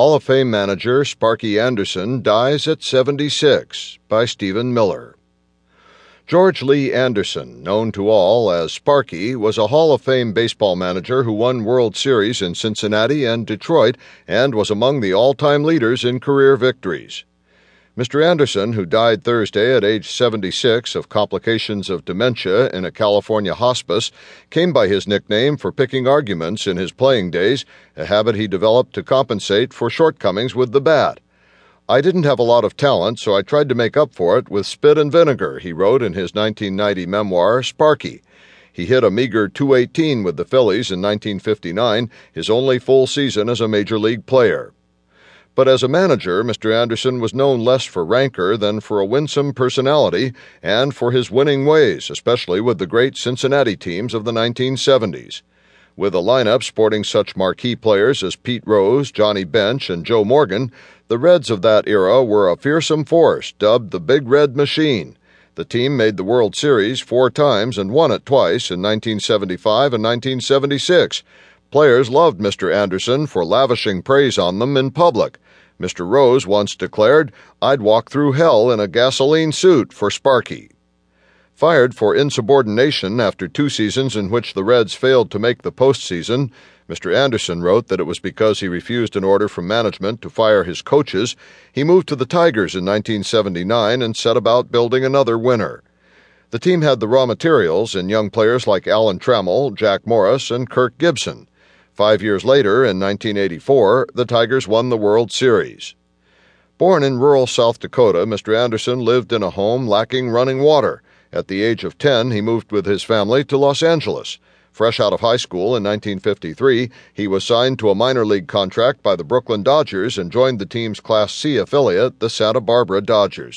Hall of Fame manager Sparky Anderson dies at 76 by Stephen Miller. George Lee Anderson, known to all as Sparky, was a Hall of Fame baseball manager who won World Series in Cincinnati and Detroit and was among the all time leaders in career victories. Mr. Anderson, who died Thursday at age 76 of complications of dementia in a California hospice, came by his nickname for picking arguments in his playing days, a habit he developed to compensate for shortcomings with the bat. I didn't have a lot of talent, so I tried to make up for it with spit and vinegar, he wrote in his 1990 memoir, Sparky. He hit a meager 218 with the Phillies in 1959, his only full season as a major league player. But as a manager, Mr. Anderson was known less for rancor than for a winsome personality and for his winning ways, especially with the great Cincinnati teams of the 1970s. With a lineup sporting such marquee players as Pete Rose, Johnny Bench, and Joe Morgan, the Reds of that era were a fearsome force dubbed the Big Red Machine. The team made the World Series four times and won it twice in 1975 and 1976. Players loved Mr. Anderson for lavishing praise on them in public. Mr. Rose once declared, I'd walk through hell in a gasoline suit for Sparky. Fired for insubordination after two seasons in which the Reds failed to make the postseason, Mr. Anderson wrote that it was because he refused an order from management to fire his coaches. He moved to the Tigers in 1979 and set about building another winner. The team had the raw materials in young players like Alan Trammell, Jack Morris, and Kirk Gibson. Five years later, in 1984, the Tigers won the World Series. Born in rural South Dakota, Mr. Anderson lived in a home lacking running water. At the age of 10, he moved with his family to Los Angeles. Fresh out of high school in 1953, he was signed to a minor league contract by the Brooklyn Dodgers and joined the team's Class C affiliate, the Santa Barbara Dodgers.